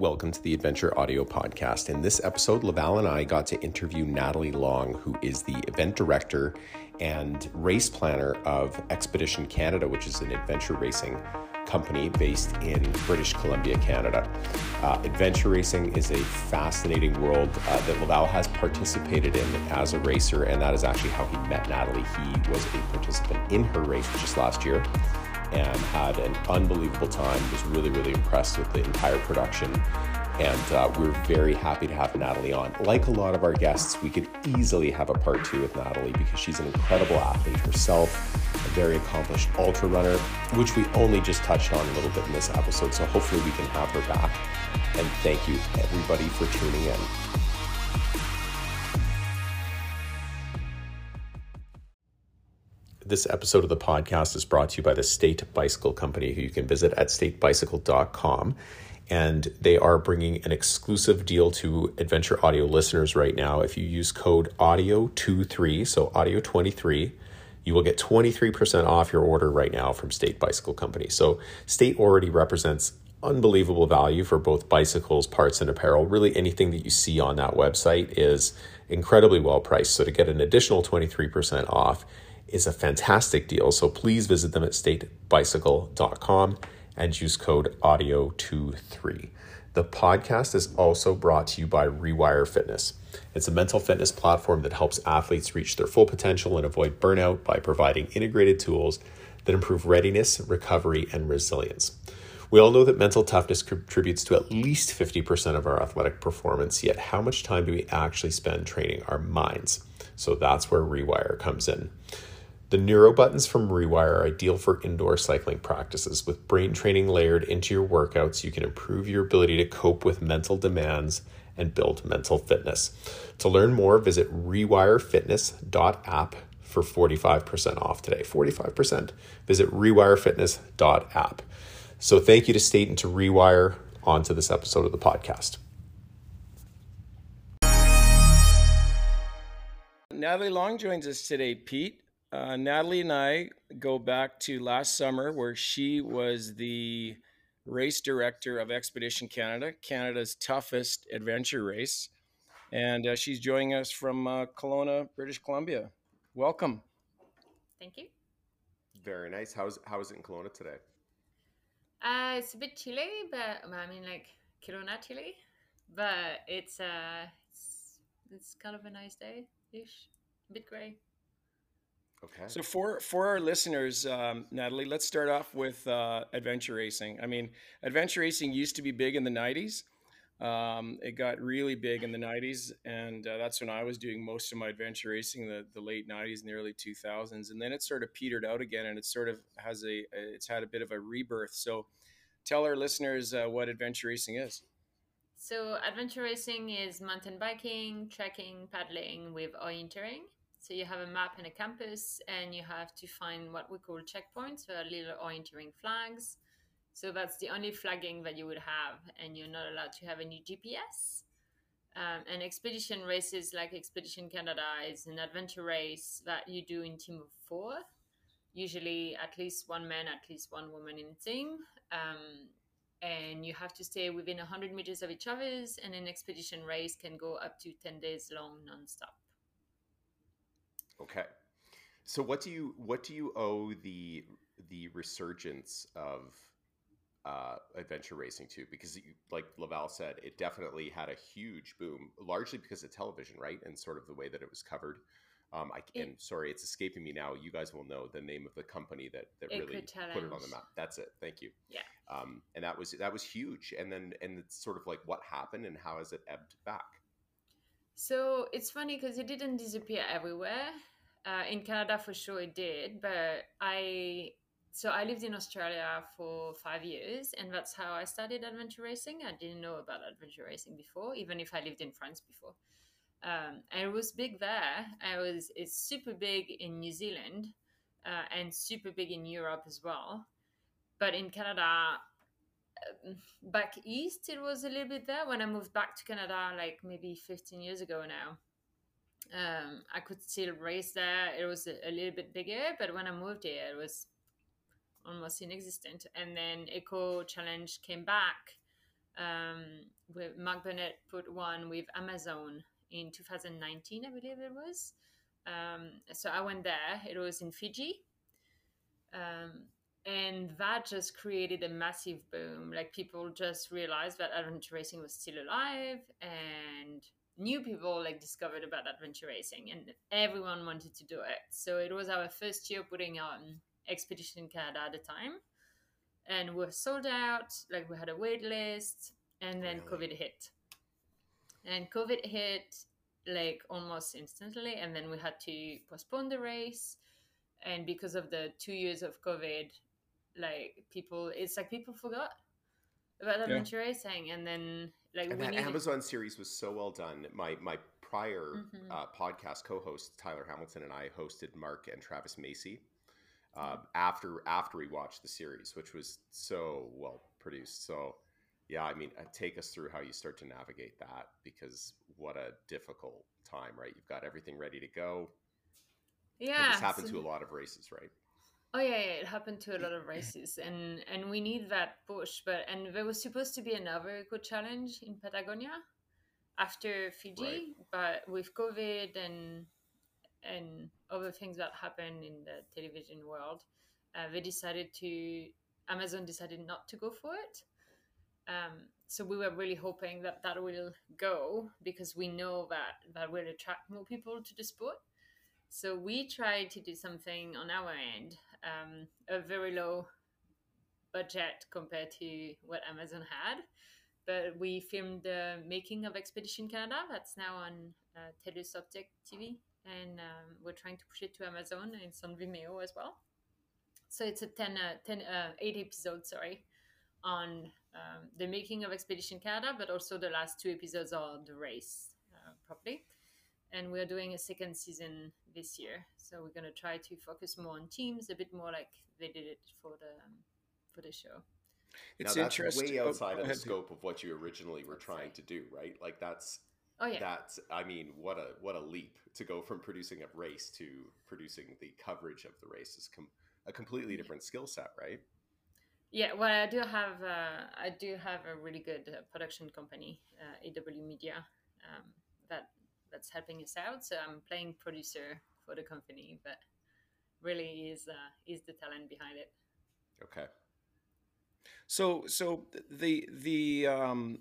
Welcome to the Adventure Audio Podcast. In this episode, Laval and I got to interview Natalie Long, who is the event director and race planner of Expedition Canada, which is an adventure racing company based in British Columbia, Canada. Uh, adventure racing is a fascinating world uh, that Laval has participated in as a racer, and that is actually how he met Natalie. He was a participant in her race just last year and had an unbelievable time. Was really, really impressed with the entire production. And uh, we're very happy to have Natalie on. Like a lot of our guests, we could easily have a part two with Natalie because she's an incredible athlete herself, a very accomplished ultra runner, which we only just touched on a little bit in this episode. So hopefully we can have her back. And thank you, everybody, for tuning in. This episode of the podcast is brought to you by the State Bicycle Company, who you can visit at statebicycle.com. And they are bringing an exclusive deal to Adventure Audio listeners right now. If you use code AUDIO23, so AUDIO23, you will get 23% off your order right now from State Bicycle Company. So, State already represents unbelievable value for both bicycles, parts, and apparel. Really, anything that you see on that website is incredibly well priced. So, to get an additional 23% off, is a fantastic deal. So please visit them at statebicycle.com and use code AUDIO23. The podcast is also brought to you by Rewire Fitness. It's a mental fitness platform that helps athletes reach their full potential and avoid burnout by providing integrated tools that improve readiness, recovery, and resilience. We all know that mental toughness contributes to at least 50% of our athletic performance, yet, how much time do we actually spend training our minds? So that's where Rewire comes in. The neuro buttons from Rewire are ideal for indoor cycling practices. With brain training layered into your workouts, you can improve your ability to cope with mental demands and build mental fitness. To learn more, visit rewirefitness.app for 45% off today. 45%. Visit rewirefitness.app. So thank you to State and to Rewire. On to this episode of the podcast. Natalie Long joins us today, Pete. Uh, Natalie and I go back to last summer where she was the race director of Expedition Canada, Canada's toughest adventure race. And uh, she's joining us from uh, Kelowna, British Columbia. Welcome. Thank you. Very nice. How's how is it in Kelowna today? Uh, it's a bit chilly, but I mean, like Kelowna chilly, but it's uh, it's it's kind of a nice day ish, a bit gray. Okay. So for for our listeners, um, Natalie, let's start off with uh, adventure racing. I mean, adventure racing used to be big in the '90s. Um, it got really big in the '90s, and uh, that's when I was doing most of my adventure racing, the the late '90s and the early 2000s. And then it sort of petered out again, and it sort of has a it's had a bit of a rebirth. So, tell our listeners uh, what adventure racing is. So, adventure racing is mountain biking, trekking, paddling with orienteering. So you have a map and a compass, and you have to find what we call checkpoints, so little orienteering flags. So that's the only flagging that you would have, and you're not allowed to have any GPS. Um, and expedition races like Expedition Canada is an adventure race that you do in team of four, usually at least one man, at least one woman in team. Um, and you have to stay within 100 meters of each other's, and an expedition race can go up to 10 days long nonstop. Okay. So what do you what do you owe the the resurgence of uh, adventure racing to? Because you, like Laval said, it definitely had a huge boom, largely because of television, right? And sort of the way that it was covered. Um, I and sorry, it's escaping me now. You guys will know the name of the company that that really put it on the map. That's it. Thank you. Yeah. Um, and that was that was huge. And then and it's sort of like what happened and how has it ebbed back? So it's funny because it didn't disappear everywhere. Uh, in Canada, for sure, it did. But I, so I lived in Australia for five years, and that's how I started adventure racing. I didn't know about adventure racing before, even if I lived in France before. Um, and it was big there. I was it's super big in New Zealand uh, and super big in Europe as well. But in Canada, back east, it was a little bit there. When I moved back to Canada, like maybe 15 years ago now, um, I could still race there. It was a, a, little bit bigger, but when I moved here, it was almost inexistent. And then Eco Challenge came back Um, with Mark Burnett put one with Amazon in 2019, I believe it was. Um, so I went there. It was in Fiji. Um, and that just created a massive boom. Like people just realized that adventure racing was still alive and new people like discovered about adventure racing and everyone wanted to do it. So it was our first year putting on Expedition Canada at the time. And we are sold out, like we had a wait list, and then really? COVID hit. And COVID hit like almost instantly, and then we had to postpone the race. And because of the two years of COVID, like people, it's like people forgot about adventure yeah. racing, and then like and that needed... Amazon series was so well done. My my prior mm-hmm. uh, podcast co-host Tyler Hamilton and I hosted Mark and Travis Macy uh, after after we watched the series, which was so well produced. So yeah, I mean, uh, take us through how you start to navigate that because what a difficult time, right? You've got everything ready to go. Yeah, this happened so... to a lot of races, right? Oh yeah, yeah, it happened to a lot of races, and and we need that push. But and there was supposed to be another eco challenge in Patagonia after Fiji, right. but with COVID and and other things that happened in the television world, uh, they decided to Amazon decided not to go for it. Um, so we were really hoping that that will go because we know that that will attract more people to the sport. So we tried to do something on our end um, a very low budget compared to what Amazon had. But we filmed the making of Expedition Canada. That's now on uh, TELUS Optik TV, and um, we're trying to push it to Amazon and it's on Vimeo as well. So it's a 10, uh, 10 uh, 8 episodes, sorry, on um, the making of Expedition Canada, but also the last two episodes are the race uh, and we're doing a second season this year. So we're going to try to focus more on teams, a bit more like they did it for the um, for the show. It's now, interesting. Way oh, outside oh, of the scope of what you originally were trying to do, right? Like that's oh yeah. That's I mean, what a what a leap to go from producing a race to producing the coverage of the race is com- a completely different skill set, right? Yeah, well, I do have uh, I do have a really good uh, production company, uh, AW Media, um, that that's helping us out. So I'm playing producer for the company, but really is uh, is the talent behind it. Okay. So so the the um,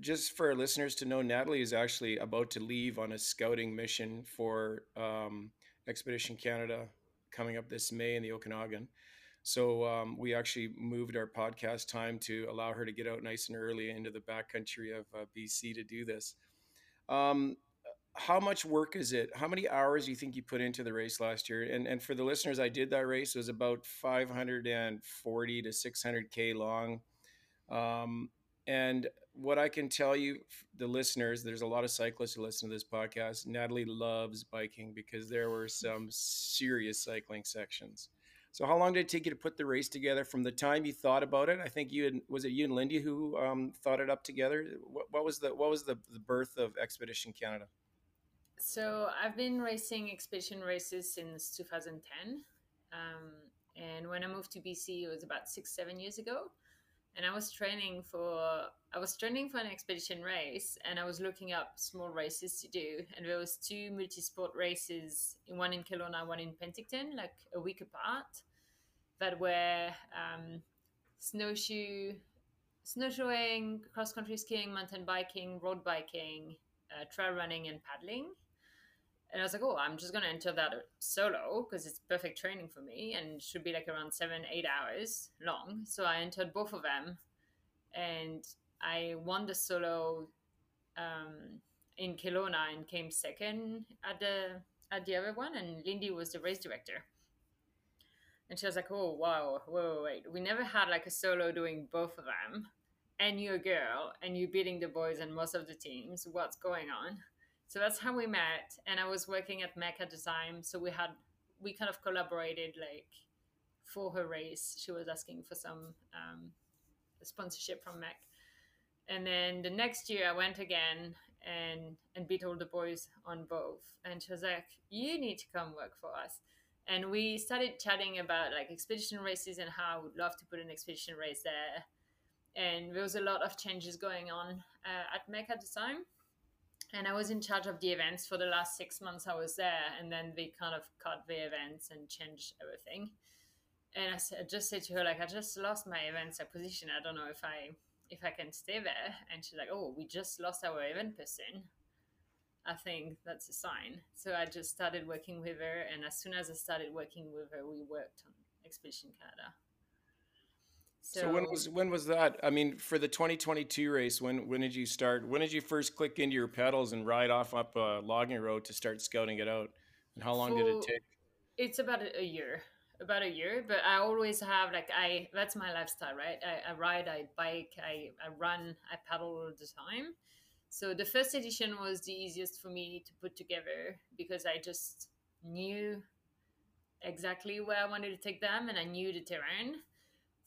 just for our listeners to know, Natalie is actually about to leave on a scouting mission for um, Expedition Canada coming up this May in the Okanagan. So um, we actually moved our podcast time to allow her to get out nice and early into the backcountry of uh, BC to do this. Um, how much work is it? How many hours do you think you put into the race last year? And and for the listeners, I did that race. It was about 540 to 600k long. Um, and what I can tell you, the listeners, there's a lot of cyclists who listen to this podcast. Natalie loves biking because there were some serious cycling sections. So, how long did it take you to put the race together from the time you thought about it? I think you and was it you and Lindy who um, thought it up together. What, what was the what was the, the birth of Expedition Canada? So I've been racing expedition races since 2010. Um, and when I moved to BC, it was about six, seven years ago. And I was training for I was training for an expedition race, and I was looking up small races to do. And there was two multi-sport races, one in Kelowna, one in Penticton, like a week apart, that were um, snowshoe, snowshoeing, cross country skiing, mountain biking, road biking, uh, trail running, and paddling and I was like, oh, I'm just gonna enter that solo because it's perfect training for me and should be like around seven, eight hours long. So I entered both of them, and I won the solo um, in Kelowna and came second at the at the other one. And Lindy was the race director, and she was like, oh wow, whoa, wait, we never had like a solo doing both of them, and you're a girl and you're beating the boys and most of the teams. What's going on? So that's how we met and i was working at MEC at the time so we had we kind of collaborated like for her race. She was asking for some um, sponsorship from MEC and then the next year i went again and and beat all the boys on both. And she was like you need to come work for us. And we started chatting about like expedition races and how i would love to put an expedition race there. And there was a lot of changes going on uh, at MEC at the. And I was in charge of the events for the last six months I was there, and then they kind of cut the events and changed everything. And I, said, I just said to her like, I just lost my events position. I don't know if I if I can stay there. And she's like, Oh, we just lost our event person. I think that's a sign. So I just started working with her, and as soon as I started working with her, we worked on Expedition Canada. So, so, when was when was that? I mean, for the 2022 race, when when did you start? When did you first click into your pedals and ride off up a logging road to start scouting it out? And how long did it take? It's about a year, about a year. But I always have like I that's my lifestyle, right? I, I ride, I bike, I I run, I paddle all the time. So the first edition was the easiest for me to put together because I just knew exactly where I wanted to take them and I knew the terrain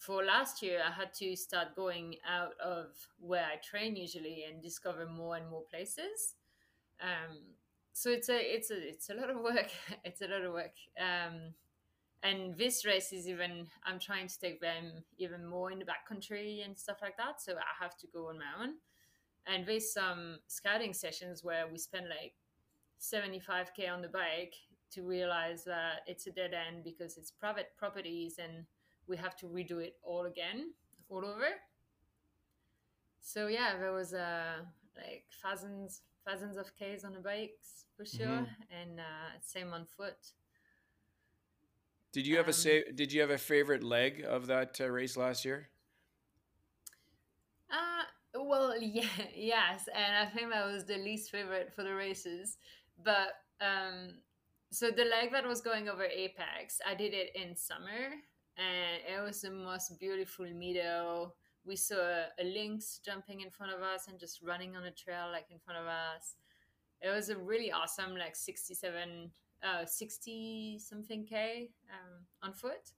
for last year, I had to start going out of where I train usually and discover more and more places. Um, so it's a it's a it's a lot of work. it's a lot of work. Um, and this race is even I'm trying to take them even more in the backcountry and stuff like that. So I have to go on my own. And there's some scouting sessions where we spend like 75k on the bike to realize that it's a dead end because it's private properties and we have to redo it all again, all over. So yeah, there was uh, like thousands, thousands of Ks on the bikes for sure, mm-hmm. and uh, same on foot. Did you have um, a say? Did you have a favorite leg of that uh, race last year? Uh, well, yeah, yes, and I think that was the least favorite for the races. But um, so the leg that was going over Apex, I did it in summer, and it was the most beautiful meadow. We saw a, a lynx jumping in front of us and just running on a trail like in front of us. It was a really awesome, like 67, uh, 60 something K um, on foot.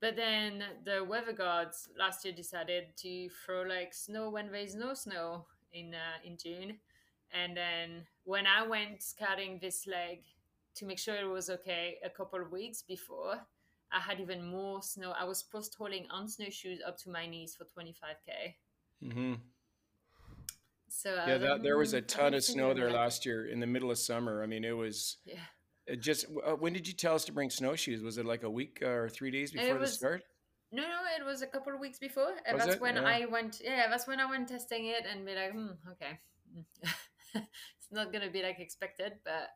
But then the weather gods last year decided to throw like snow when there's no snow in uh, in June. And then when I went scouting this leg to make sure it was okay a couple of weeks before, I had even more snow. I was post holing on snowshoes up to my knees for 25k. Mm-hmm. So yeah, that, there was a ton of snow there last year in the middle of summer. I mean, it was. Yeah. It just uh, when did you tell us to bring snowshoes? Was it like a week or three days before was, the start? No, no, it was a couple of weeks before. Was that's it? when yeah. I went. Yeah, that's when I went testing it and be like, hmm, okay, it's not gonna be like expected, but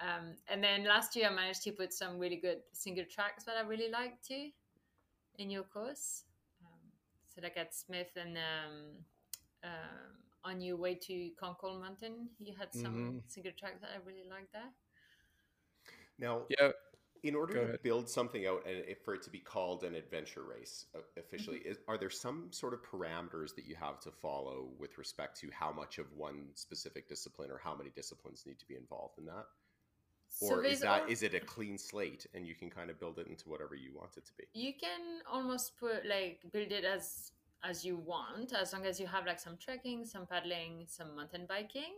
um, and then last year, I managed to put some really good single tracks that I really liked too in your course. Um, so, like at Smith and um, um on your way to Concord Mountain, you had some mm-hmm. single tracks that I really liked there. Now, yeah. In order to build something out and for it to be called an adventure race uh, officially, mm-hmm. is, are there some sort of parameters that you have to follow with respect to how much of one specific discipline or how many disciplines need to be involved in that? Or is that all... is it a clean slate and you can kind of build it into whatever you want it to be? You can almost put like build it as as you want as long as you have like some trekking some paddling some mountain biking.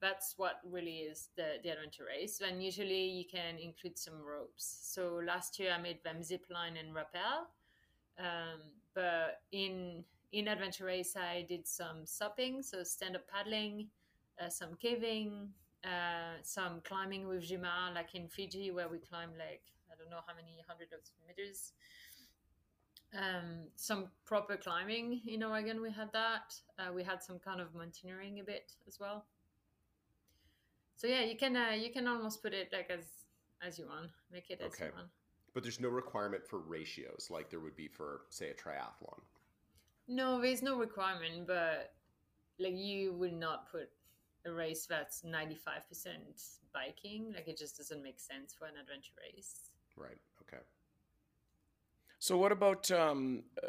That's what really is the, the adventure race and usually you can include some ropes. So last year i made them zip line and rappel um, but in in adventure race i did some supping so stand up paddling uh, some caving uh, some climbing with Jumar, like in Fiji, where we climb like I don't know how many hundreds of meters. Um, some proper climbing in Oregon, we had that. Uh, we had some kind of mountaineering a bit as well. So yeah, you can uh, you can almost put it like as as you want, make it as okay. you want. But there's no requirement for ratios like there would be for say a triathlon. No, there's no requirement, but like you would not put a race that's 95% biking like it just doesn't make sense for an adventure race. Right okay. So what about um, uh,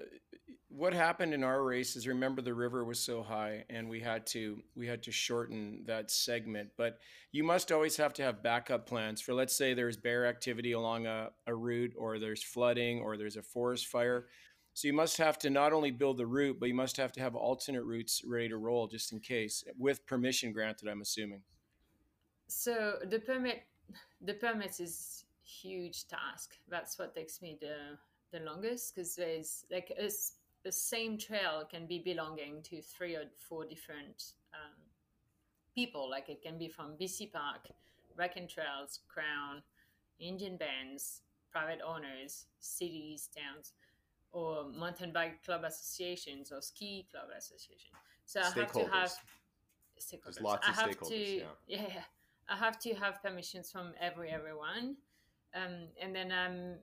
what happened in our races? Remember the river was so high and we had to we had to shorten that segment but you must always have to have backup plans for let's say there's bear activity along a, a route or there's flooding or there's a forest fire so you must have to not only build the route, but you must have to have alternate routes ready to roll just in case, with permission granted. I'm assuming. So the permit, the permits is huge task. That's what takes me the the longest because there's like a, the same trail can be belonging to three or four different um, people. Like it can be from BC Park, Wreck-N Trails, Crown, Indian bands, private owners, cities, towns, or mountain bike club associations or ski club associations. So I have to have stakeholders. There's lots of I have stakeholders. To, yeah. yeah, I have to have permissions from every everyone, um, and then um,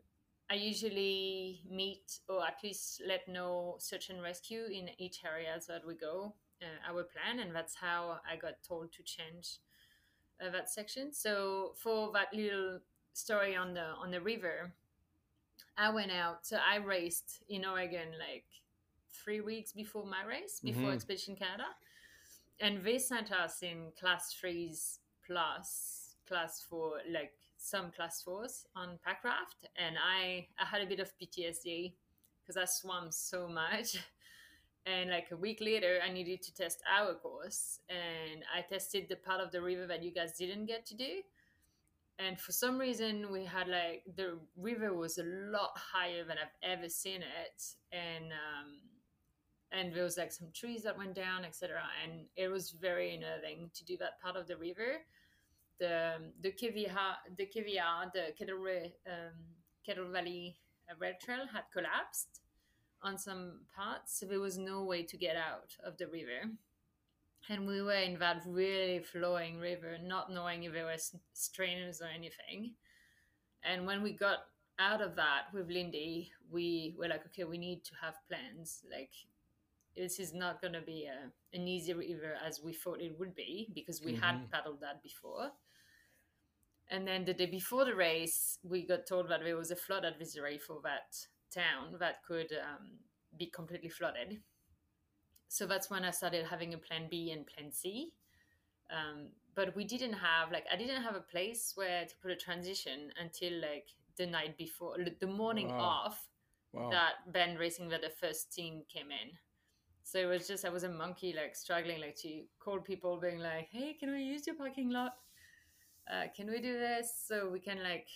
I usually meet or at least let know search and rescue in each areas that we go uh, our plan, and that's how I got told to change uh, that section. So for that little story on the on the river, I went out. So I raced in Oregon like three weeks before my race, before mm-hmm. Expedition Canada, and they sent us in class threes plus class four, like some class fours on packraft, and I I had a bit of PTSD because I swam so much. And like a week later, I needed to test our course, and I tested the part of the river that you guys didn't get to do. And for some reason, we had like the river was a lot higher than I've ever seen it, and um, and there was like some trees that went down, etc. And it was very unnerving to do that part of the river. The the Kevia, the Kevia, the Kettle, um, Valley Rail Trail had collapsed on some parts, so there was no way to get out of the river. And we were in that really flowing river, not knowing if there were strainers or anything. And when we got out of that with Lindy, we were like, okay, we need to have plans. Like, this is not going to be a, an easy river as we thought it would be because we mm-hmm. had paddled that before. And then the day before the race, we got told that there was a flood advisory for that town that could um, be completely flooded. So that's when I started having a plan B and plan C. Um, but we didn't have like I didn't have a place where to put a transition until like the night before, the morning wow. off. Wow. That Ben Racing that the first team came in. So it was just I was a monkey like struggling like to call people being like, hey, can we use your parking lot? Uh, can we do this so we can like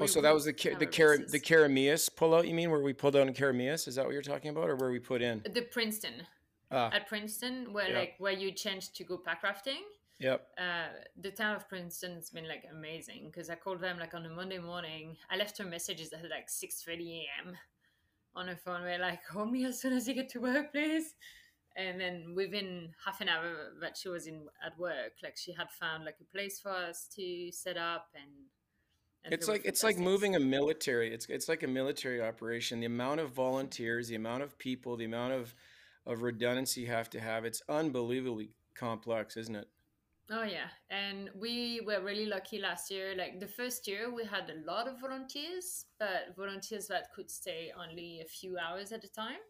Oh, so that was the the Car- the Keremeos pullout. You mean where we pulled out in Keremeos? Is that what you're talking about, or where we put in the Princeton? Ah. At Princeton, where yep. like where you changed to go pack rafting. Yep. Uh, the town of Princeton has been like amazing because I called them like on a Monday morning. I left her messages at like six thirty a.m. on her phone. We're like, call me as soon as you get to work, please. And then within half an hour that she was in at work, like she had found like a place for us to set up and it's like it's like moving a military. It's it's like a military operation. The amount of volunteers, the amount of people, the amount of of redundancy you have to have. It's unbelievably complex, isn't it? Oh yeah, and we were really lucky last year. Like the first year, we had a lot of volunteers, but volunteers that could stay only a few hours at a time.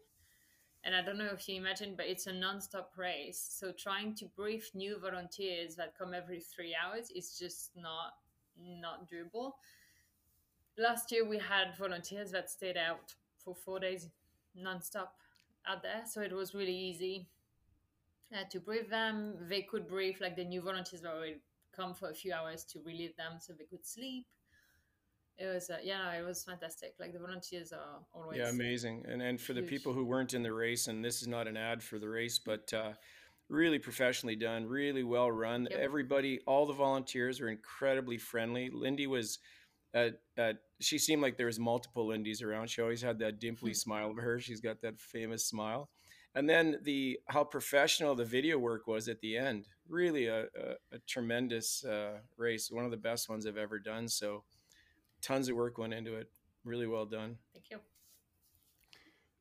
And I don't know if you imagine, but it's a non-stop race. So trying to brief new volunteers that come every three hours is just not not doable. Last year we had volunteers that stayed out for four days nonstop out there, so it was really easy uh, to brief them. They could brief like the new volunteers would come for a few hours to relieve them, so they could sleep. It was uh, yeah, no, it was fantastic. Like the volunteers are always yeah, amazing. And and for huge. the people who weren't in the race, and this is not an ad for the race, but uh, really professionally done, really well run. Yep. Everybody, all the volunteers were incredibly friendly. Lindy was, uh, uh, she seemed like there was multiple Lindys around. She always had that dimply smile of her. She's got that famous smile. And then the how professional the video work was at the end. Really a, a, a tremendous uh, race, one of the best ones I've ever done. So tons of work went into it. Really well done. Thank you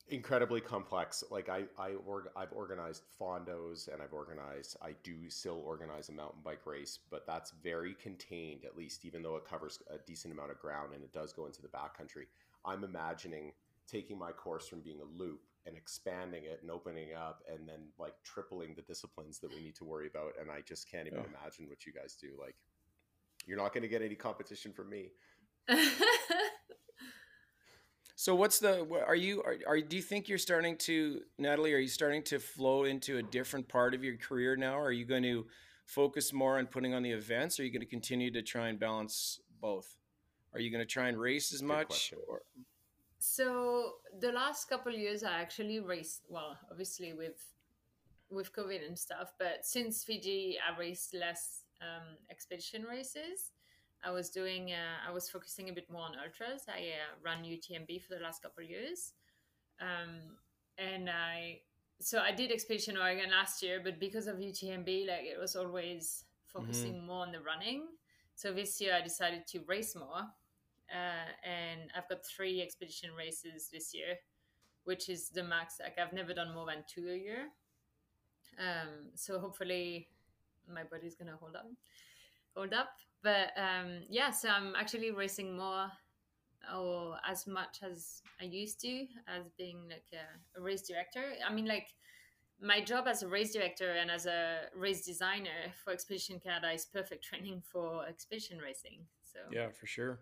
incredibly complex. Like I, I org, I've organized fondos and I've organized, I do still organize a mountain bike race, but that's very contained, at least, even though it covers a decent amount of ground and it does go into the backcountry. I'm imagining taking my course from being a loop and expanding it and opening up and then like tripling the disciplines that we need to worry about. And I just can't even oh. imagine what you guys do. Like, you're not going to get any competition from me. So what's the are you are, are do you think you're starting to Natalie are you starting to flow into a different part of your career now? Are you going to focus more on putting on the events or are you going to continue to try and balance both? Are you going to try and race as much or so the last couple years, I actually raced. Well, obviously with with COVID and stuff, but since Fiji, I raced less um, expedition races. I was doing. Uh, I was focusing a bit more on ultras. I uh, ran UTMB for the last couple of years, um, and I. So I did Expedition Oregon last year, but because of UTMB, like it was always focusing mm-hmm. more on the running. So this year I decided to race more, uh, and I've got three expedition races this year, which is the max. Like I've never done more than two a year. Um, so hopefully my body's gonna hold up, hold up. But um, yeah, so I'm actually racing more or as much as I used to as being like a, a race director. I mean, like my job as a race director and as a race designer for Expedition Canada is perfect training for expedition racing. So yeah, for sure.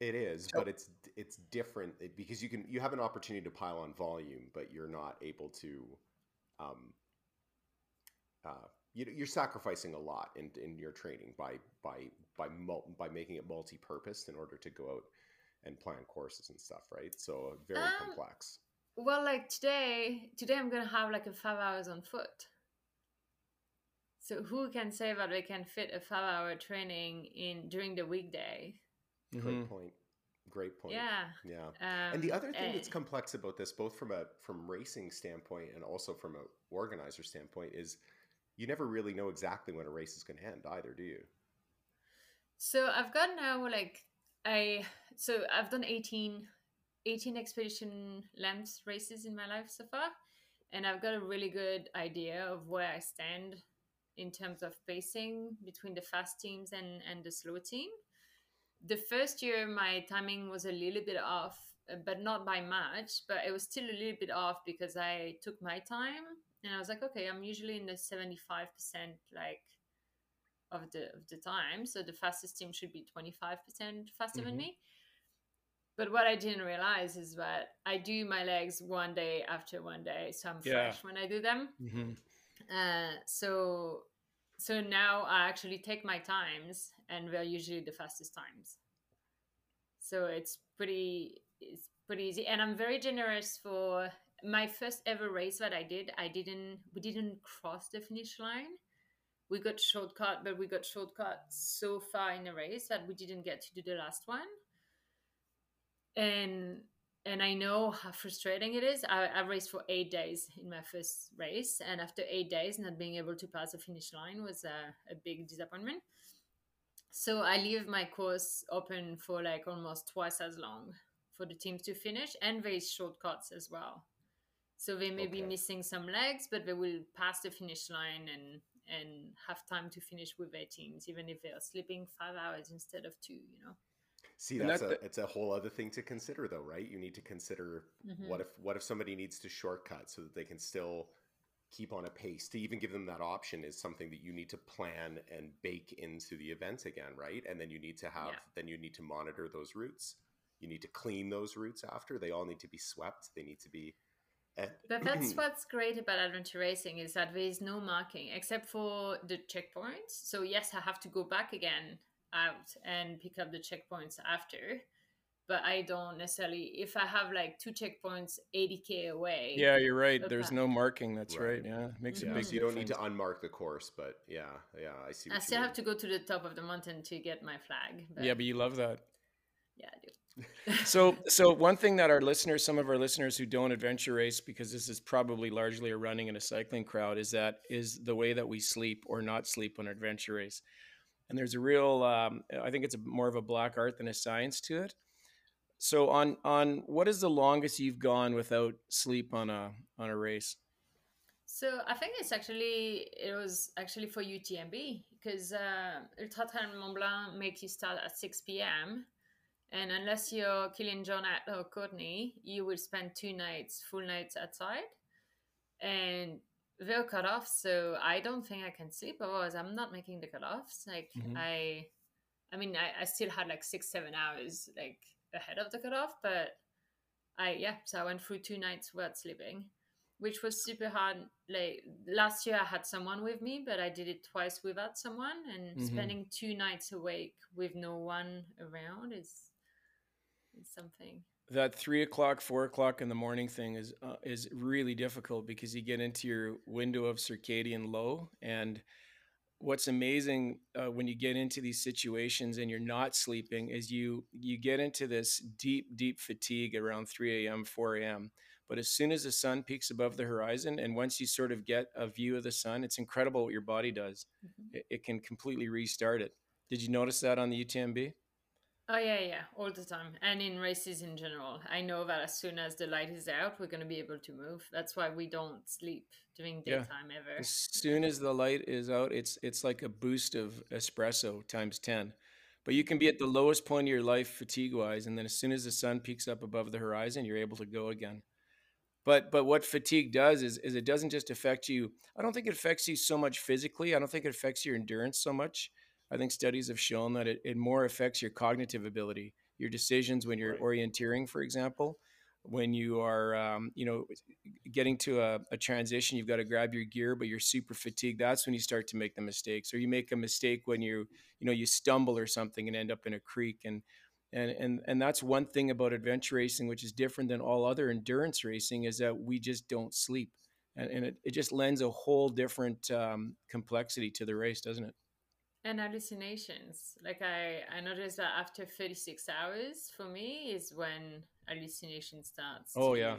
It is, but it's it's different because you can you have an opportunity to pile on volume, but you're not able to. Um, uh, you, you're sacrificing a lot in, in your training by by by by making it multi-purpose in order to go out and plan courses and stuff, right? So very um, complex. Well, like today, today I'm gonna have like a five hours on foot. So who can say that they can fit a five hour training in during the weekday? Great mm-hmm. point. Great point. Yeah. Yeah. Um, and the other thing that's complex about this, both from a from racing standpoint and also from a organizer standpoint, is you never really know exactly when a race is going to end either, do you? So I've got now like I so I've done 18 18 expedition length races in my life so far and I've got a really good idea of where I stand in terms of pacing between the fast teams and and the slow team. The first year my timing was a little bit off, but not by much, but it was still a little bit off because I took my time and I was like, okay, I'm usually in the 75% like of the of the time, so the fastest team should be 25% faster mm-hmm. than me. But what I didn't realize is that I do my legs one day after one day, so I'm yeah. fresh when I do them. Mm-hmm. Uh, so so now I actually take my times, and they're usually the fastest times. So it's pretty it's pretty easy, and I'm very generous for my first ever race that I did. I didn't we didn't cross the finish line. We got shortcut, but we got shortcut so far in the race that we didn't get to do the last one and and I know how frustrating it is. I, I raced for eight days in my first race, and after eight days, not being able to pass the finish line was a, a big disappointment. So I leave my course open for like almost twice as long for the teams to finish, and there is shortcuts as well. So they may okay. be missing some legs, but they will pass the finish line and and have time to finish with their teams, even if they are sleeping five hours instead of two. You know. See, that's, a the, it's a whole other thing to consider, though, right? You need to consider mm-hmm. what if what if somebody needs to shortcut so that they can still keep on a pace. To even give them that option is something that you need to plan and bake into the event again, right? And then you need to have yeah. then you need to monitor those routes. You need to clean those routes after. They all need to be swept. They need to be but that's what's great about adventure racing is that there is no marking except for the checkpoints. So yes, I have to go back again out and pick up the checkpoints after but I don't necessarily if I have like two checkpoints 80k away. Yeah, you're right. There's no marking. That's right. right. Yeah, makes mm-hmm. a big. So you don't need to unmark the course, but yeah, yeah, I see. I still have to go to the top of the mountain to get my flag. But... Yeah, but you love that. So, so one thing that our listeners, some of our listeners who don't adventure race, because this is probably largely a running and a cycling crowd, is that is the way that we sleep or not sleep on adventure race. And there's a real um, i think it's a, more of a black art than a science to it. So on on what is the longest you've gone without sleep on a on a race? So i think it's actually it was actually for utmb because uh, ultra trail mont blanc make you start at 6 p.m and unless you're Kilian Jornet or Courtney, you will spend two nights, full nights outside. And they're cut off, so I don't think I can sleep. Otherwise, I'm not making the cutoffs. Like mm-hmm. I, I mean, I, I still had like six, seven hours like ahead of the cutoff, but I yeah. So I went through two nights without sleeping, which was super hard. Like last year, I had someone with me, but I did it twice without someone, and mm-hmm. spending two nights awake with no one around is something. that three o'clock, four o'clock in the morning thing is uh, is really difficult because you get into your window of circadian low. And what's amazing uh, when you get into these situations and you're not sleeping is you you get into this deep, deep fatigue around 3 a.m., 4 a.m. But as soon as the sun peaks above the horizon, and once you sort of get a view of the sun, it's incredible what your body does. Mm-hmm. It, it can completely restart it. Did you notice that on the UTMB? Oh yeah, yeah, all the time, and in races in general. I know that as soon as the light is out, we're gonna be able to move. That's why we don't sleep during daytime yeah. ever. As soon as the light is out, it's it's like a boost of espresso times ten. But you can be at the lowest point of your life fatigue wise, and then as soon as the sun peaks up above the horizon, you're able to go again. But but what fatigue does is is it doesn't just affect you. I don't think it affects you so much physically. I don't think it affects your endurance so much I think studies have shown that it, it more affects your cognitive ability, your decisions when you're right. orienteering, for example. When you are, um, you know, getting to a, a, transition, you've got to grab your gear, but you're super fatigued. That's when you start to make the mistakes, or you make a mistake when you, you know, you stumble or something and end up in a creek. And and and and that's one thing about adventure racing, which is different than all other endurance racing, is that we just don't sleep, and, and it, it just lends a whole different um, complexity to the race, doesn't it? And hallucinations. Like i i noticed that after 36 hours for me is when hallucination starts oh to, yeah.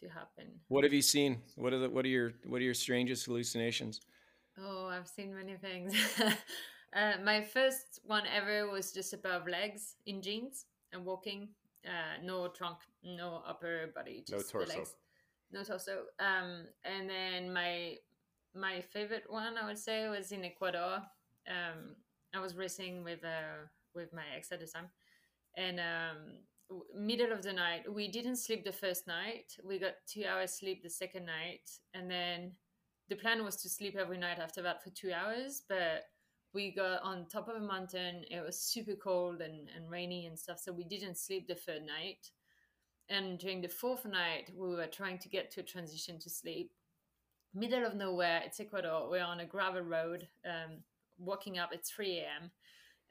to happen. What have you seen? What are the what are your what are your strangest hallucinations? Oh i've seen many things. Uh, my first one ever was just a pair of legs in jeans and walking. Uh, no trunk no upper body just no torso. legs. no torso. Um, and then my my favorite one I would say was in Ecuador. Um, I was racing with uh, with my ex at the time, and um, middle of the night we didn't sleep the first night. We got two hours sleep the second night, and then the plan was to sleep every night after that for two hours. But we got on top of a mountain. It was super cold and, and rainy and stuff, so we didn't sleep the third night. And during the fourth night, we were trying to get to a transition to sleep middle of nowhere. It's Ecuador. We're on a gravel road, um, walking up. at 3 a.m.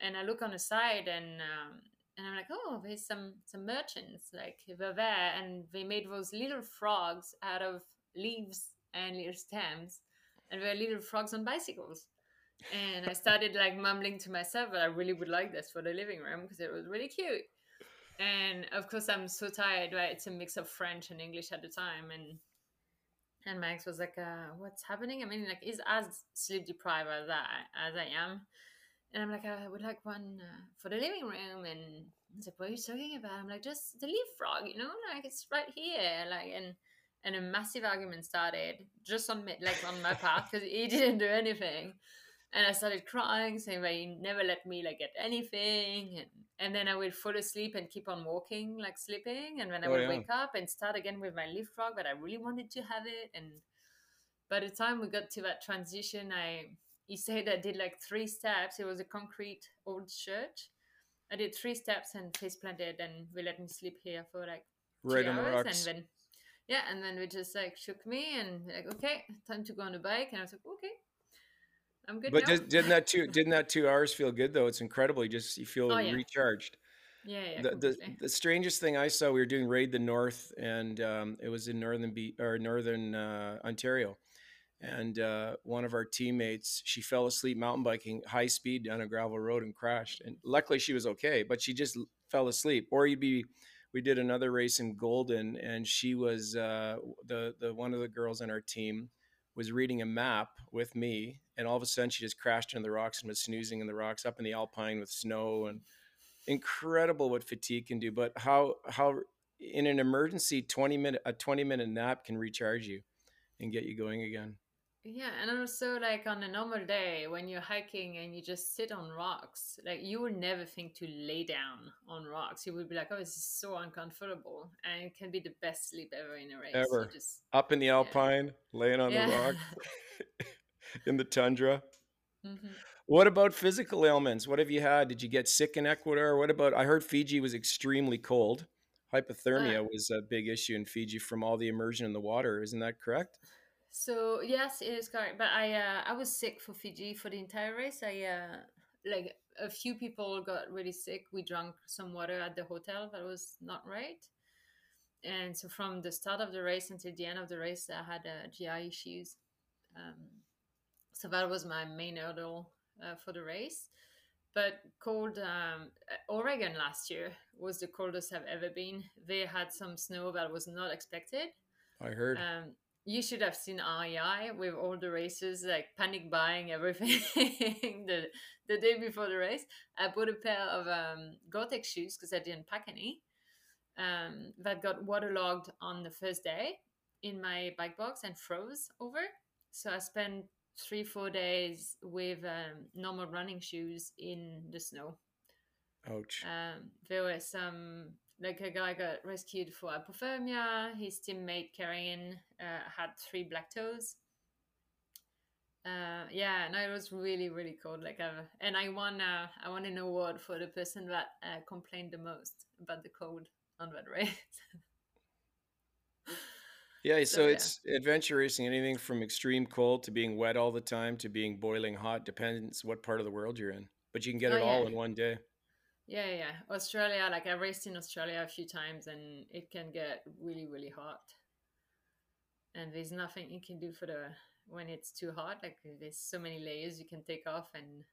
And I look on the side and um, and I'm like, oh, there's some some merchants like they're there, and they made those little frogs out of leaves and little stems, and they're little frogs on bicycles. And I started like mumbling to myself that I really would like this for the living room because it was really cute. And of course, I'm so tired. Right, it's a mix of French and English at the time, and and Max was like, uh, "What's happening?" I mean, like, he's as sleep deprived as I as I am, and I'm like, "I would like one uh, for the living room." And he's like, "What are you talking about?" I'm like, "Just the leaf frog, you know, like it's right here." Like, and and a massive argument started just on me, like on my part because he didn't do anything and I started crying, saying that he never let me like get anything, and and then I would fall asleep and keep on walking, like sleeping, and then I oh, would yeah. wake up and start again with my leaf frog, but I really wanted to have it, and by the time we got to that transition, I he said I did like three steps. It was a concrete old church. I did three steps and face planted, and we let me sleep here for like right on the rocks. And then yeah, and then we just like shook me and like okay, time to go on the bike, and I was like okay I'm good. But did, not that two didn't that two hours feel good though? It's incredible. You just you feel oh, yeah. recharged. Yeah, yeah. The, the, the strangest thing I saw, we were doing raid the north, and um, it was in northern Be- or northern uh, Ontario, and uh, one of our teammates she fell asleep mountain biking high speed down a gravel road and crashed. And luckily she was okay, but she just fell asleep. Or you'd be we did another race in Golden, and she was uh, the the one of the girls on our team was reading a map with me, and all of a sudden she just crashed into the rocks and was snoozing in the rocks up in the alpine with snow and incredible what fatigue can do. But how how in an emergency twenty minute a twenty minute nap can recharge you and get you going again. Yeah, and also like on a normal day when you're hiking and you just sit on rocks, like you would never think to lay down on rocks. You would be like, "Oh, this is so uncomfortable," and it can be the best sleep ever in a race. Ever just, up in the alpine, yeah. laying on yeah. the rock in the tundra. Mm-hmm. What about physical ailments? What have you had? Did you get sick in Ecuador? What about? I heard Fiji was extremely cold. Hypothermia uh, was a big issue in Fiji from all the immersion in the water. Isn't that correct? So yes, it is correct. But I uh, I was sick for Fiji for the entire race. I uh, like a few people got really sick. We drank some water at the hotel that was not right. And so from the start of the race until the end of the race, I had uh, GI issues. Um, so that was my main hurdle uh, for the race. But cold, um, Oregon last year was the coldest I've ever been. They had some snow that was not expected. I heard. Um, you should have seen REI with all the races, like panic buying everything the, the day before the race. I bought a pair of um, Gore-Tex shoes because I didn't pack any. Um, that got waterlogged on the first day in my bike box and froze over. So I spent three four days with um, normal running shoes in the snow. Ouch. Um, there were some like a guy got rescued for hypothermia. His teammate Karen uh, had three black toes. Uh, yeah, no, it was really really cold. Like, and I won uh, I won an award for the person that uh, complained the most about the cold on that race. Yeah, so, so it's yeah. adventure racing. Anything from extreme cold to being wet all the time to being boiling hot depends what part of the world you're in. But you can get it oh, all in one day. Yeah, yeah. Australia, like I raced in Australia a few times, and it can get really, really hot. And there's nothing you can do for the when it's too hot. Like there's so many layers you can take off, and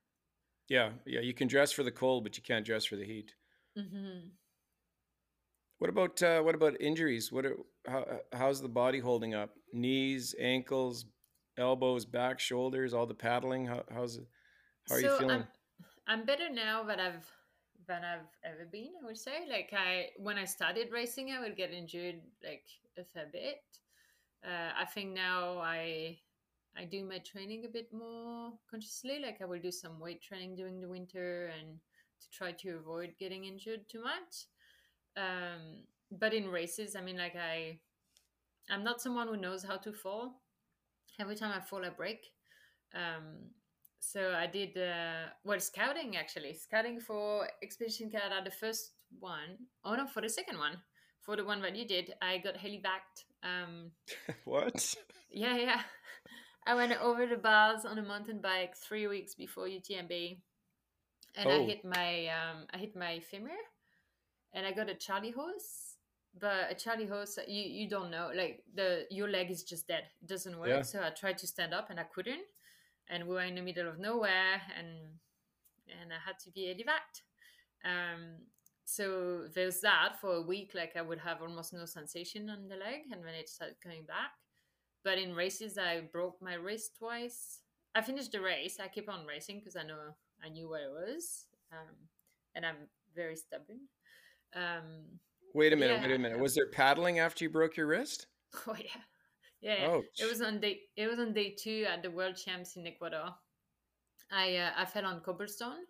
yeah, yeah. You can dress for the cold, but you can't dress for the heat. Mm-hmm. What about uh, what about injuries? What are, how, how's the body holding up? Knees, ankles, elbows, back, shoulders, all the paddling. How, how's it? How are so you feeling? I'm, I'm better now than I've than I've ever been. I would say. Like I when I started racing, I would get injured like a fair bit. Uh, I think now I I do my training a bit more consciously. Like I will do some weight training during the winter and to try to avoid getting injured too much um, but in races i mean like i i'm not someone who knows how to fall. Every time i fall i break. Um, so i did uh, well scouting actually. Scouting for expedition canada the first one. Oh no for the second one. For the one that you did i got helivacked um, what? Yeah yeah. I went over the bars on a mountain bike three weeks before utmb and oh. i hit my um, i hit my femur and I got a Charlie horse, but a Charlie horse you you don't know like the your leg is just dead. It doesn't work. Yeah. So I tried to stand up and I couldn't, and we were in the middle of nowhere, and and I had to be evac. Um, so there's that for a week. Like I would have almost no sensation on the leg, and then it started coming back. But in races, I broke my wrist twice. I finished the race. I keep on racing because I know I knew where it was, um, and I'm very stubborn. Um, wait a minute, yeah. wait a minute. Was there paddling after you broke your wrist? Oh yeah, yeah. Oh, it was on day. It was on day two at the World Champs in Ecuador. I uh, I fell on cobblestone,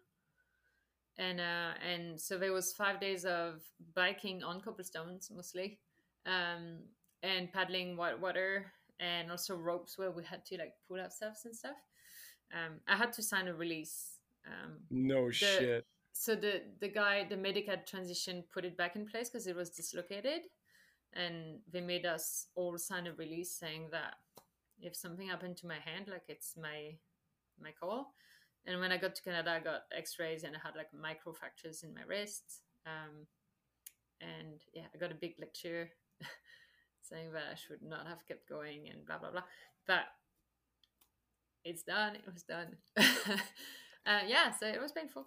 and uh, and so there was five days of biking on cobblestones mostly, um, and paddling white water, and also ropes where we had to like pull ourselves and stuff. Um, I had to sign a release. Um, no the, shit so the the guy the medic had transition put it back in place because it was dislocated. And they made us all sign a release saying that if something happened to my hand like it's my my call and when i got to canada i got x-rays and i had like micro fractures in my wrist. Um, and yeah i got a big lecture saying that i should not have kept going and blah blah blah. But it's done. It was done. Uh, yeah so it was painful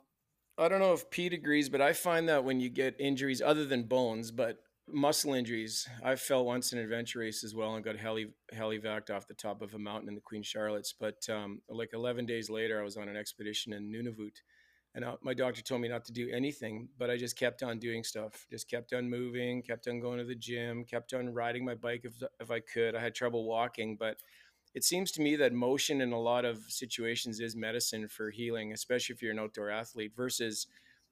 I don't know if Pete agrees, but I find that when you get injuries other than bones, but muscle injuries, I fell once in an adventure race as well and got heli helivaced off the top of a mountain in the Queen Charlottes. But um, like 11 days later, I was on an expedition in Nunavut. And I, my doctor told me not to do anything, but I just kept on doing stuff. Just kept on moving, kept on going to the gym, kept on riding my bike if, if I could. I had trouble walking, but it seems to me that motion in a lot of situations is medicine for healing, especially if you're an outdoor athlete. Versus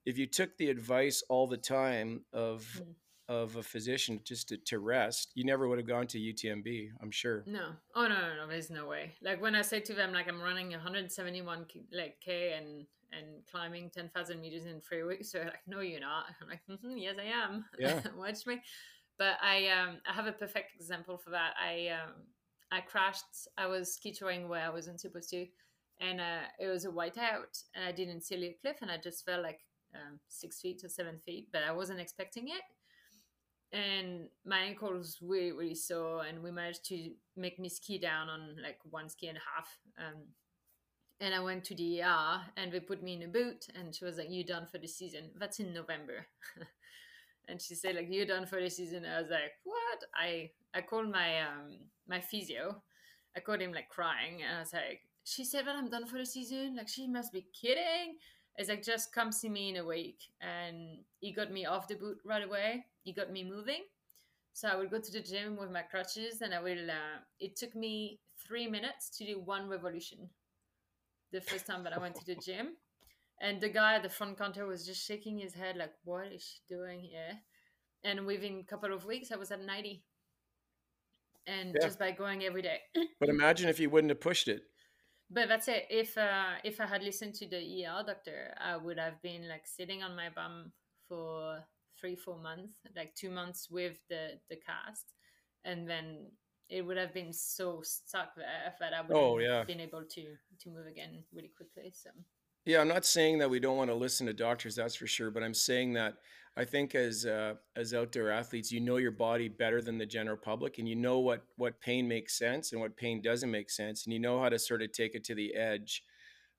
if you took the advice all the time of mm. of a physician just to, to rest, you never would have gone to UTMB. I'm sure. No, oh no, no, no, there's no way. Like when I say to them, like I'm running 171 like k and and climbing 10,000 meters in three weeks, so like, no, you're not. I'm like, mm-hmm, yes, I am. Yeah, watch me. But I um I have a perfect example for that. I um I crashed. I was ski touring where I wasn't supposed to, and uh, it was a whiteout, and I didn't see a cliff, and I just fell like um, six feet or seven feet, but I wasn't expecting it. And my ankle was really, really sore, and we managed to make me ski down on like one ski and a half. Um, and I went to the ER, and they put me in a boot, and she was like, "You're done for the season?" That's in November. and she said like, you're done for the season?" I was like, "What?" I I called my um my physio. I called him like crying, and I was like, "She said that I'm done for the season. Like she must be kidding." It's like just come see me in a week, and he got me off the boot right away. He got me moving. So I would go to the gym with my crutches, and I will. Uh, it took me three minutes to do one revolution. The first time that I went to the gym, and the guy at the front counter was just shaking his head like, "What is she doing here?" And within a couple of weeks, I was at ninety, and yeah. just by going every day. but imagine if you wouldn't have pushed it. But that's it. If uh, if I had listened to the ER doctor, I would have been like sitting on my bum for three, four months, like two months with the the cast, and then it would have been so stuck there that I would oh, have yeah. been able to to move again really quickly. So yeah, I'm not saying that we don't want to listen to doctors, that's for sure, but I'm saying that I think as uh, as outdoor athletes, you know your body better than the general public, and you know what what pain makes sense and what pain doesn't make sense, and you know how to sort of take it to the edge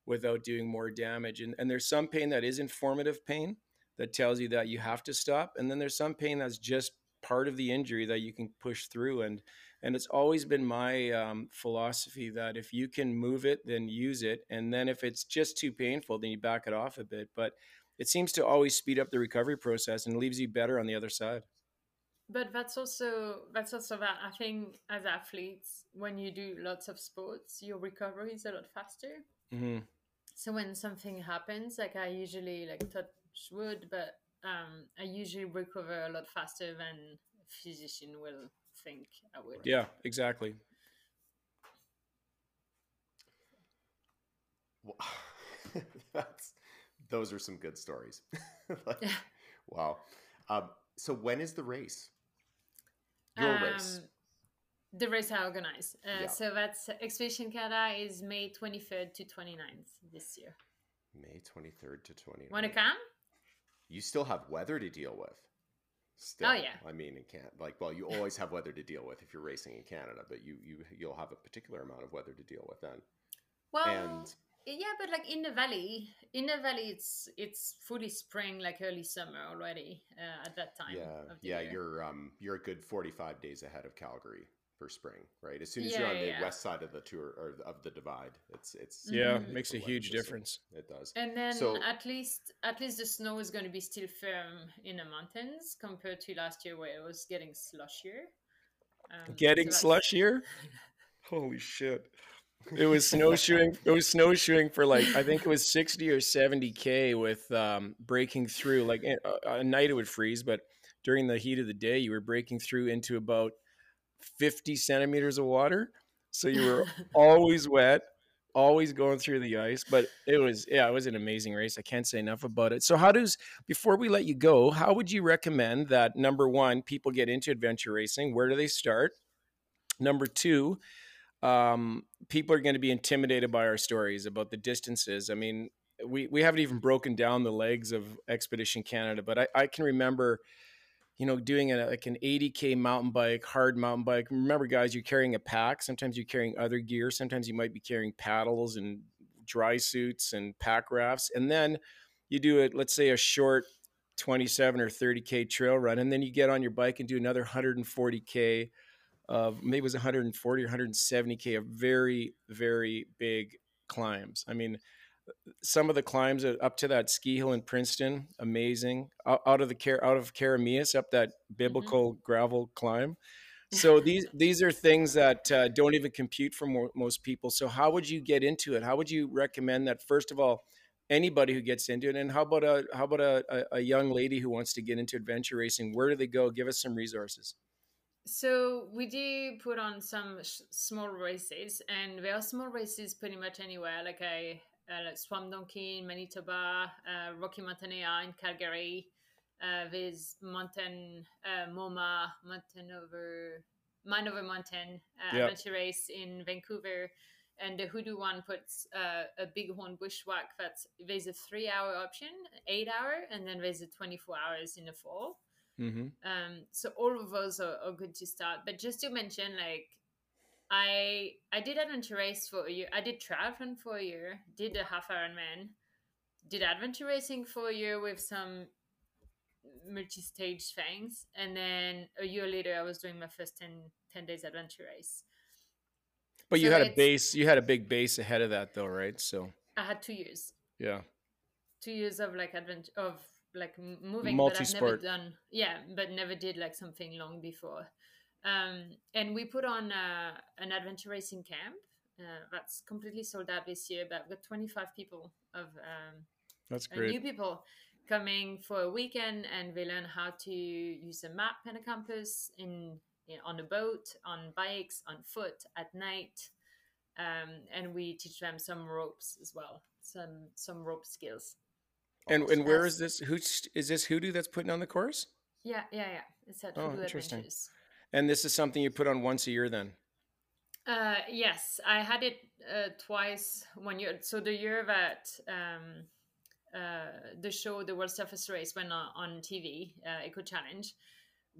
without doing more damage. And and there's some pain that is informative pain that tells you that you have to stop, and then there's some pain that's just part of the injury that you can push through and and it's always been my um, philosophy that if you can move it then use it and then if it's just too painful then you back it off a bit but it seems to always speed up the recovery process and leaves you better on the other side. But that's also that's also that i think as athletes when you do lots of sports your recovery is a lot faster. Mm-hmm. so when something happens like i usually like touch wood but um, i usually recover a lot faster than a physician will think I would. Yeah, exactly. Well, that's those are some good stories. like, wow. Um, so when is the race? Your um, race. The race I organize. Uh, yeah. So that's Expedition Canada is May 23rd to 29th this year. May 23rd to 29th. Want to come? You still have weather to deal with. Still, oh yeah. I mean, it can't like well, you always have weather to deal with if you're racing in Canada, but you you you'll have a particular amount of weather to deal with then. Well, and yeah, but like in the valley, in the valley, it's it's fully spring, like early summer already uh, at that time. Yeah, yeah, year. you're um you're a good forty five days ahead of Calgary for spring, right? As soon as yeah, you're on the west side of the tour or of the divide, it's it's yeah, mm-hmm. makes a huge difference. It does. And then so, at least at least the snow is going to be still firm in the mountains compared to last year where it was getting slushier. Um, getting so slushier. Holy shit! It was snowshoeing. it was snowshoeing for like I think it was sixty or seventy k with um, breaking through. Like a, a night it would freeze, but during the heat of the day, you were breaking through into about 50 centimeters of water. So you were always wet, always going through the ice. But it was, yeah, it was an amazing race. I can't say enough about it. So, how does, before we let you go, how would you recommend that number one, people get into adventure racing? Where do they start? Number two, um, people are going to be intimidated by our stories about the distances. I mean, we, we haven't even broken down the legs of Expedition Canada, but I, I can remember you know, doing a, like an 80k mountain bike, hard mountain bike. Remember, guys, you're carrying a pack. Sometimes you're carrying other gear. Sometimes you might be carrying paddles and dry suits and pack rafts. And then you do it, let's say, a short 27 or 30k trail run, and then you get on your bike and do another 140k of maybe it was 140 or 170k of very very big climbs. I mean, some of the climbs up to that ski hill in Princeton, amazing. Out, of the care out of Keremeos up that mm-hmm. biblical mm-hmm. gravel climb. So these these are things that uh, don't even compute for more, most people. So how would you get into it? How would you recommend that? First of all, anybody who gets into it, and how about a how about a, a young lady who wants to get into adventure racing? Where do they go? Give us some resources. So we do put on some sh- small races, and there are small races pretty much anywhere. Like I uh, Swamp Donkey in Manitoba, uh, Rocky Mountainea in Calgary, uh, there's Mountain uh, MOMA, Mountain over Mind Over Mountain uh, yep. adventure race in Vancouver. and the Hoodoo one puts uh, a bighorn bushwhack that's there's a three hour option, eight hour, and then there's a 24 hours in the fall. Mm-hmm. Um, so all of those are, are good to start. But just to mention, like I I did adventure race for a year. I did triathlon for a year. Did a half Ironman. Did adventure racing for a year with some multi-stage things, and then a year later, I was doing my first 10, 10 days adventure race. But so you had a base. You had a big base ahead of that, though, right? So I had two years. Yeah. Two years of like adventure of like moving, multi-sport. but I've never done. Yeah, but never did like something long before. Um, and we put on uh, an adventure racing camp uh, that's completely sold out this year. But we've got 25 people of um, that's uh, great new people coming for a weekend, and they learn how to use a map and a compass in, in on a boat, on bikes, on foot at night. Um, and we teach them some ropes as well, some some rope skills. And and where is this? Who is this Hoodoo that's putting on the course? Yeah, yeah, yeah. It's at oh, Hoodoo Adventures. And this is something you put on once a year, then? Uh, yes, I had it uh, twice one year. So the year that um, uh, the show, the World's Toughest Race, went on, on TV, uh, Eco Challenge,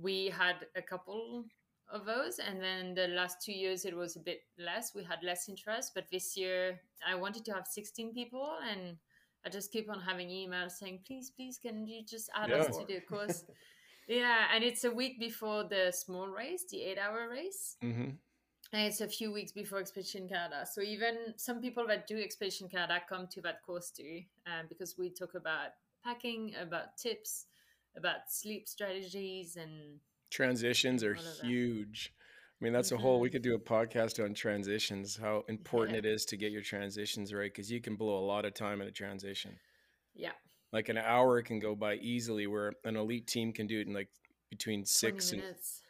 we had a couple of those, and then the last two years it was a bit less. We had less interest, but this year I wanted to have 16 people, and I just keep on having emails saying, "Please, please, can you just add yeah. us to the course?" Yeah, and it's a week before the small race, the eight-hour race. Mm-hmm. And it's a few weeks before Expedition Canada. So even some people that do Expedition Canada come to that course too, uh, because we talk about packing, about tips, about sleep strategies, and transitions are huge. I mean, that's mm-hmm. a whole. We mm-hmm. could do a podcast on transitions. How important yeah. it is to get your transitions right, because you can blow a lot of time in a transition. Yeah, like an hour can go by easily where an elite team can do it in like between six and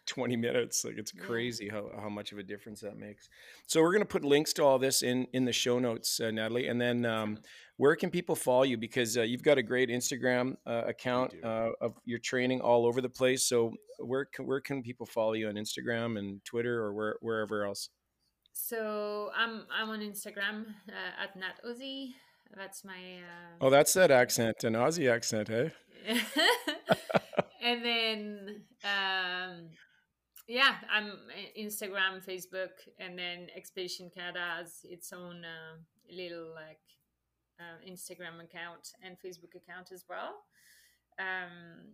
20 minutes. Like it's crazy yeah. how, how much of a difference that makes. So we're going to put links to all this in in the show notes uh, natalie and then um, where can people follow you? Because uh, you've got a great instagram uh, account uh, of your training all over the place. So where can, where can people follow you on instagram and twitter or where, wherever else? So i'm i'm on instagram uh, at nat Aussie that's my. Uh... Oh, that's that accent, an Aussie accent, hey? and then, um, yeah, I'm uh, Instagram, Facebook, and then Expedition Canada has its own uh, little like uh, Instagram account and Facebook account as well. Um,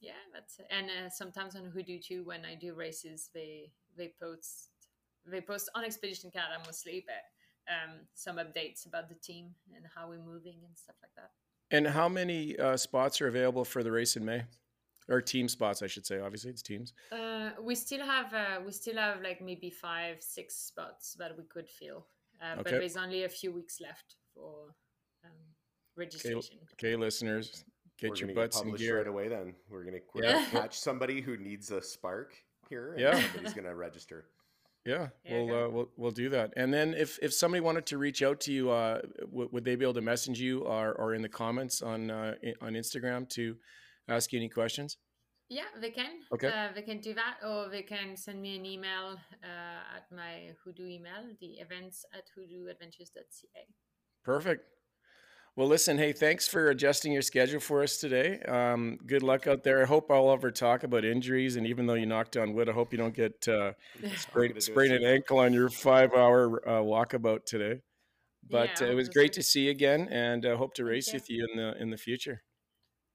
yeah, that's and uh, sometimes on Hoodoo too. When I do races, they they post they post on Expedition Canada mostly, but um, some updates about the team and how we're moving and stuff like that. And how many uh, spots are available for the race in May? Or team spots, I should say. Obviously, it's teams. Uh, we still have uh, we still have like maybe five, six spots that we could fill, uh, okay. but there's only a few weeks left for um, registration. Okay, okay listeners, get we're your butts in gear right away. Then we're gonna, we're yeah. gonna catch somebody who needs a spark here. yeah, somebody's gonna register. Yeah, we'll, uh, we'll we'll do that. And then if if somebody wanted to reach out to you, uh, w- would they be able to message you or, or in the comments on uh, on Instagram to ask you any questions? Yeah, they can. Okay. Uh, they can do that, or they can send me an email uh, at my Hoodoo email, the events at hoodooadventures.ca. Perfect. Well, listen, hey, thanks for adjusting your schedule for us today. Um, good luck out there. I hope I'll ever talk about injuries, and even though you knocked on wood, I hope you don't get uh, sprained, sprained an ankle on your five-hour uh, walkabout today. But yeah, uh, it was great to see you again, and I uh, hope to race you. with you in the in the future.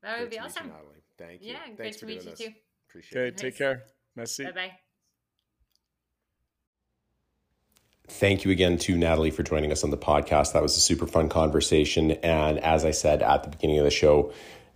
That would be awesome. Thank you. Yeah, Thanks great to meet you this. too. Appreciate okay, it. take care. Merci. Bye bye. Thank you again to Natalie for joining us on the podcast. That was a super fun conversation. And as I said at the beginning of the show,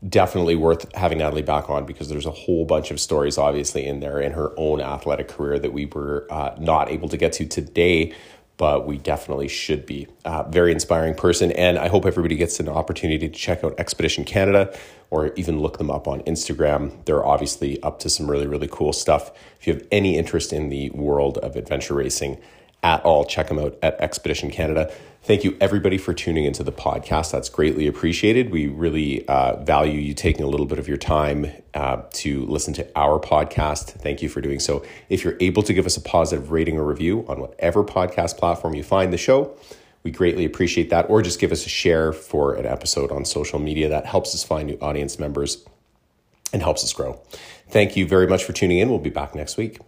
definitely worth having Natalie back on because there's a whole bunch of stories, obviously, in there in her own athletic career that we were uh, not able to get to today, but we definitely should be. Uh, very inspiring person. And I hope everybody gets an opportunity to check out Expedition Canada or even look them up on Instagram. They're obviously up to some really, really cool stuff. If you have any interest in the world of adventure racing, at all, check them out at Expedition Canada. Thank you, everybody, for tuning into the podcast. That's greatly appreciated. We really uh, value you taking a little bit of your time uh, to listen to our podcast. Thank you for doing so. If you're able to give us a positive rating or review on whatever podcast platform you find the show, we greatly appreciate that. Or just give us a share for an episode on social media. That helps us find new audience members and helps us grow. Thank you very much for tuning in. We'll be back next week.